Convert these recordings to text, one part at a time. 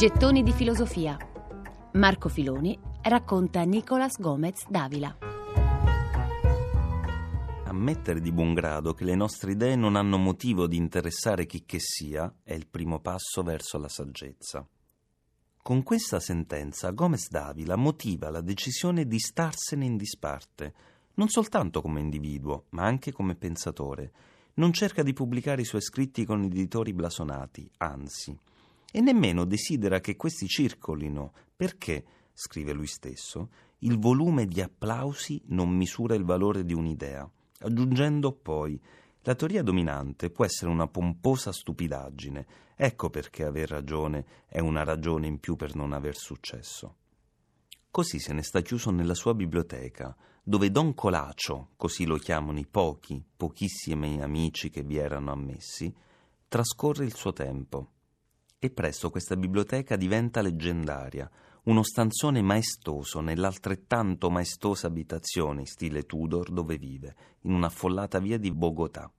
Gettoni di filosofia. Marco Filoni racconta Nicolas Gomez Davila. Ammettere di buon grado che le nostre idee non hanno motivo di interessare chi che sia è il primo passo verso la saggezza. Con questa sentenza Gomez Davila motiva la decisione di starsene in disparte, non soltanto come individuo, ma anche come pensatore. Non cerca di pubblicare i suoi scritti con editori blasonati, anzi, e nemmeno desidera che questi circolino, perché, scrive lui stesso, il volume di applausi non misura il valore di un'idea, aggiungendo poi la teoria dominante può essere una pomposa stupidaggine, ecco perché aver ragione è una ragione in più per non aver successo. Così se ne sta chiuso nella sua biblioteca, dove Don Colacio, così lo chiamano i pochi, pochissimi amici che vi erano ammessi, trascorre il suo tempo e presto questa biblioteca diventa leggendaria, uno stanzone maestoso nell'altrettanto maestosa abitazione stile Tudor dove vive, in un'affollata via di Bogotà.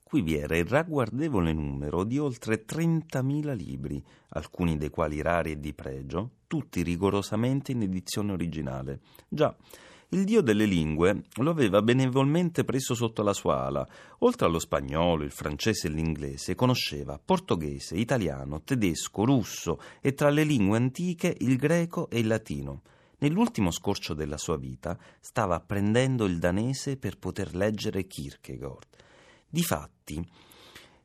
Qui vi era il ragguardevole numero di oltre 30.000 libri, alcuni dei quali rari e di pregio, tutti rigorosamente in edizione originale. Già, il dio delle lingue lo aveva benevolmente preso sotto la sua ala. Oltre allo spagnolo, il francese e l'inglese, conosceva portoghese, italiano, tedesco, russo e tra le lingue antiche il greco e il latino. Nell'ultimo scorcio della sua vita stava apprendendo il danese per poter leggere Kierkegaard. Difatti,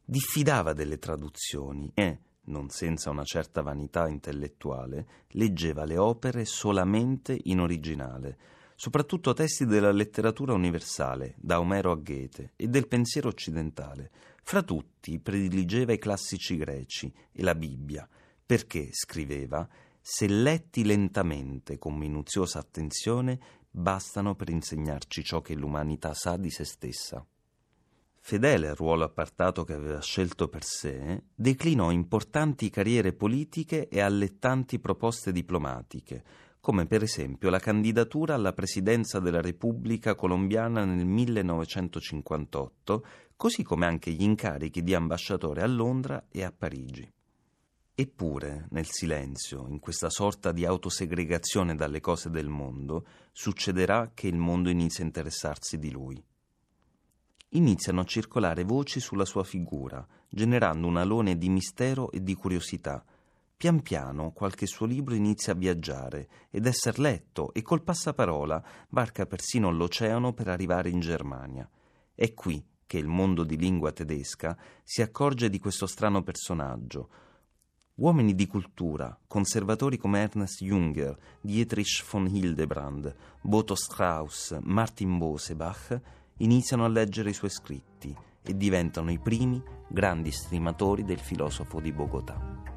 diffidava delle traduzioni e, non senza una certa vanità intellettuale, leggeva le opere solamente in originale soprattutto testi della letteratura universale, da Omero a Goethe, e del pensiero occidentale. Fra tutti prediligeva i classici greci e la Bibbia, perché, scriveva, se letti lentamente con minuziosa attenzione, bastano per insegnarci ciò che l'umanità sa di se stessa. Fedele al ruolo appartato che aveva scelto per sé, declinò importanti carriere politiche e allettanti proposte diplomatiche, come per esempio la candidatura alla presidenza della Repubblica colombiana nel 1958, così come anche gli incarichi di ambasciatore a Londra e a Parigi. Eppure, nel silenzio, in questa sorta di autosegregazione dalle cose del mondo, succederà che il mondo inizia a interessarsi di lui. Iniziano a circolare voci sulla sua figura, generando un alone di mistero e di curiosità, Pian piano qualche suo libro inizia a viaggiare ed essere letto e col passaparola varca persino l'oceano per arrivare in Germania. È qui che il mondo di lingua tedesca si accorge di questo strano personaggio. Uomini di cultura, conservatori come Ernest Jünger, Dietrich von Hildebrand, Boto Strauss, Martin Bosebach, iniziano a leggere i suoi scritti e diventano i primi grandi stimatori del filosofo di Bogotà.